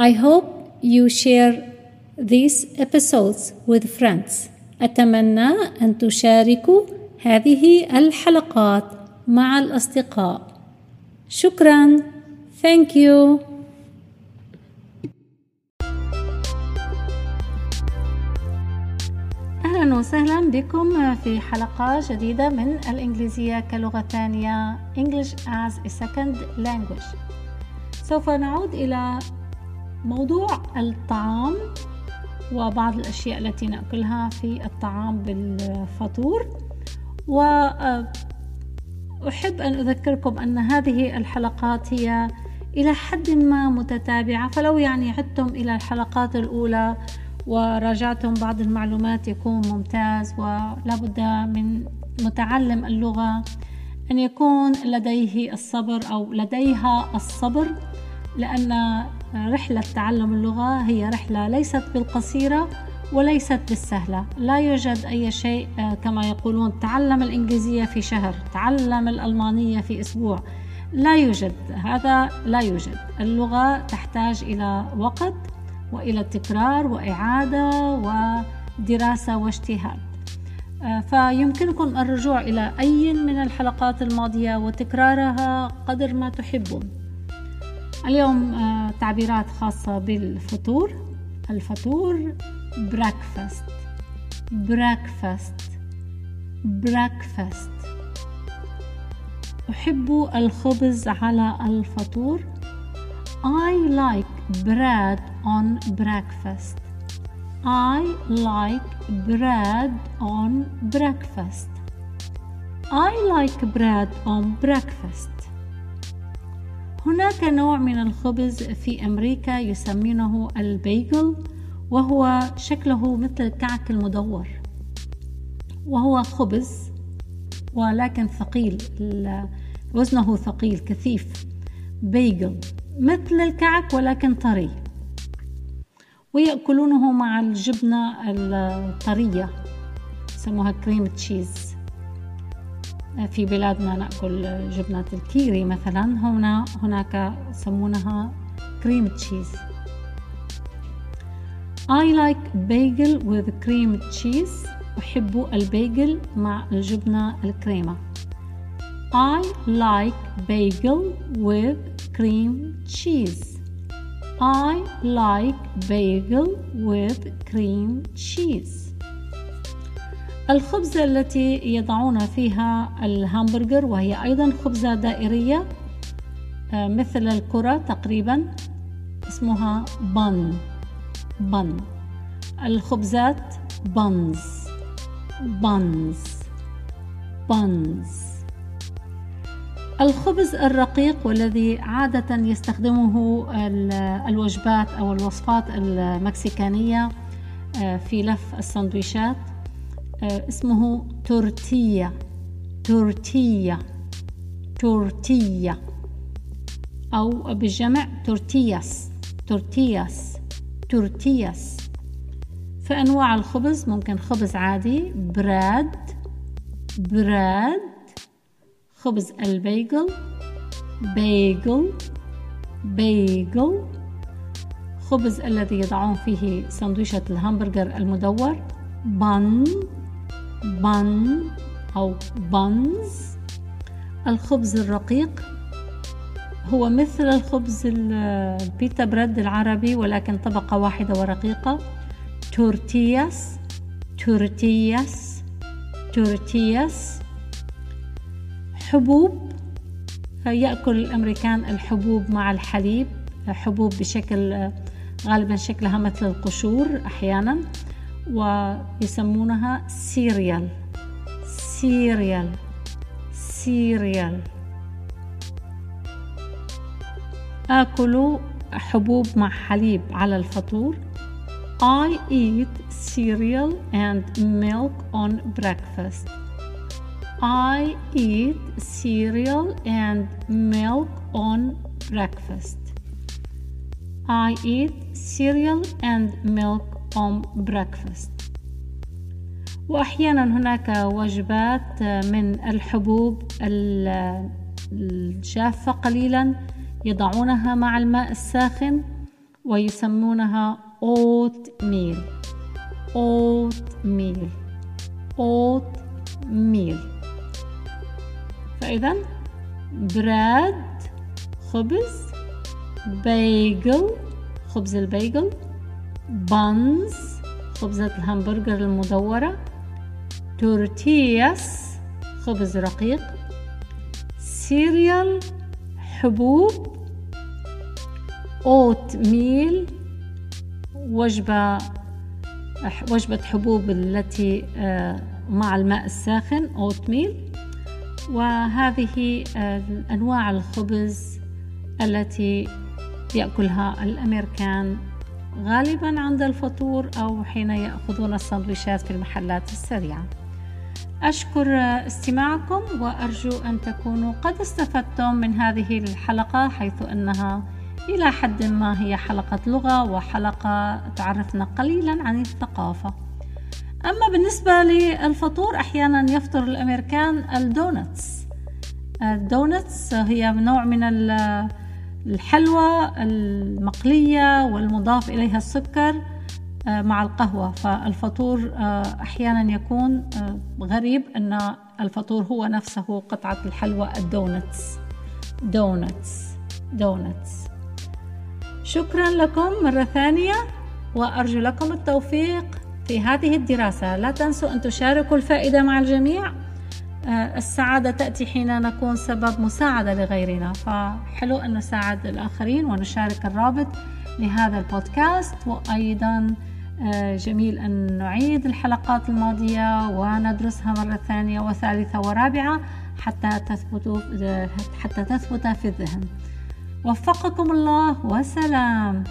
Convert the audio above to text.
I hope you share these episodes with friends. أتمنى أن تشاركوا هذه الحلقات مع الأصدقاء. شكرا. Thank you. أهلا وسهلا بكم في حلقة جديدة من الإنجليزية كلغة ثانية English as a second language سوف نعود إلى موضوع الطعام وبعض الأشياء التي نأكلها في الطعام بالفطور. وأحب أن أذكركم أن هذه الحلقات هي إلى حد ما متتابعة فلو يعني عدتم إلى الحلقات الأولى وراجعتم بعض المعلومات يكون ممتاز ولا بد من متعلم اللغة أن يكون لديه الصبر أو لديها الصبر لأن رحلة تعلم اللغة هي رحلة ليست بالقصيرة وليست بالسهلة. لا يوجد أي شيء كما يقولون تعلم الإنجليزية في شهر تعلم الألمانية في أسبوع. لا يوجد هذا لا يوجد. اللغة تحتاج إلى وقت وإلى تكرار وإعادة ودراسة واجتهاد فيمكنكم الرجوع إلى أي من الحلقات الماضية وتكرارها قدر ما تحبون. اليوم تعبيرات خاصه بالفطور الفطور breakfast breakfast breakfast أحب الخبز على الفطور I like bread on breakfast. I like bread on breakfast. I like bread on breakfast. هناك نوع من الخبز في أمريكا يسمونه البيجل وهو شكله مثل الكعك المدور. وهو خبز ولكن ثقيل وزنه ثقيل كثيف. bagel مثل الكعك ولكن طري. ويأكلونه مع الجبنة الطرية يسموها cream cheese في بلادنا نأكل جبنة الكيري مثلا هنا هناك يسمونها cream cheese I like bagel with cream cheese أحب ال bagel مع الجبنة الكريمة I like bagel with cream cheese. I like bagel with cream cheese. الخبزة التي يضعون فيها الهامبرجر وهي أيضا خبزة دائرية مثل الكرة تقريبا اسمها bun بن. الخبزات بنز بنز بنز. الخبز الرقيق والذي عادة يستخدمه الوجبات أو الوصفات المكسيكانية في لف السندويشات اسمه تورتيا. تورتيا. تورتيا. أو بالجمع tortillas. tortillas. tortillas. فأنواع الخبز ممكن خبز عادي bread. bread. خبز ال bagel. bagel. bagel. خبز الذي يضعون فيه سندويشة الهامبرجر المدور. bun. bun أو buns. الخبز الرقيق هو مثل الخبز ال pita bread العربي ولكن طبقة واحدة ورقيقة. tortillas tortillas tortillas. حبوب يأكل الأمريكان الحبوب مع الحليب. حبوب بشكل غالبا شكلها مثل القشور أحيانا. ويسمونها cereal سيريال سيريال آكل حبوب مع حليب على الفطور I eat cereal and milk on breakfast. I eat cereal and milk on breakfast. I eat cereal and milk on breakfast. وأحيانا هناك وجبات من الحبوب الجافة قليلا يضعونها مع الماء الساخن ويسمونها oatmeal oatmeal oatmeal فإذا bread خبز bagel خبز ال bagel buns خبزة الهمبرجر المدورة tortillas خبز رقيق cereal حبوب oatmeal وجبة وجبة حبوب التي آه، مع الماء الساخن oatmeal. وهذه آه، أنواع الخبز التي يأكلها الأمريكان غالبا عند الفطور أو حين يأخذون السندويشات في المحلات السريعة. أشكر استماعكم وأرجو أن تكونوا قد استفدتم من هذه الحلقة حيث أنها إلى حد ما هي حلقة لغة وحلقة تعرفنا قليلا عن الثقافة. أما بالنسبة للفطور أحيانا يفطر الأمريكان الدونتس. ال donuts هي نوع من الحلوى المقلية والمضاف إليها السكر آه، مع القهوة. فالفطور آه، أحيانا يكون آه، غريب أن الفطور هو نفسه قطعة الحلوى ال donuts. donuts. donuts. شكرا لكم مرة ثانية وأرجو لكم التوفيق في هذه الدراسة. لا تنسوا أن تشاركوا الفائدة مع الجميع. السعادة تأتي حين نكون سبب مساعدة لغيرنا. فحلو أن نساعد الآخرين ونشارك الرابط لهذا البودكاست. وأيضا آه، جميل أن نعيد الحلقات الماضية وندرسها مرة ثانية وثالثة ورابعة حتى تثبت حتى تثبت في الذهن. وفقكم الله وسلام.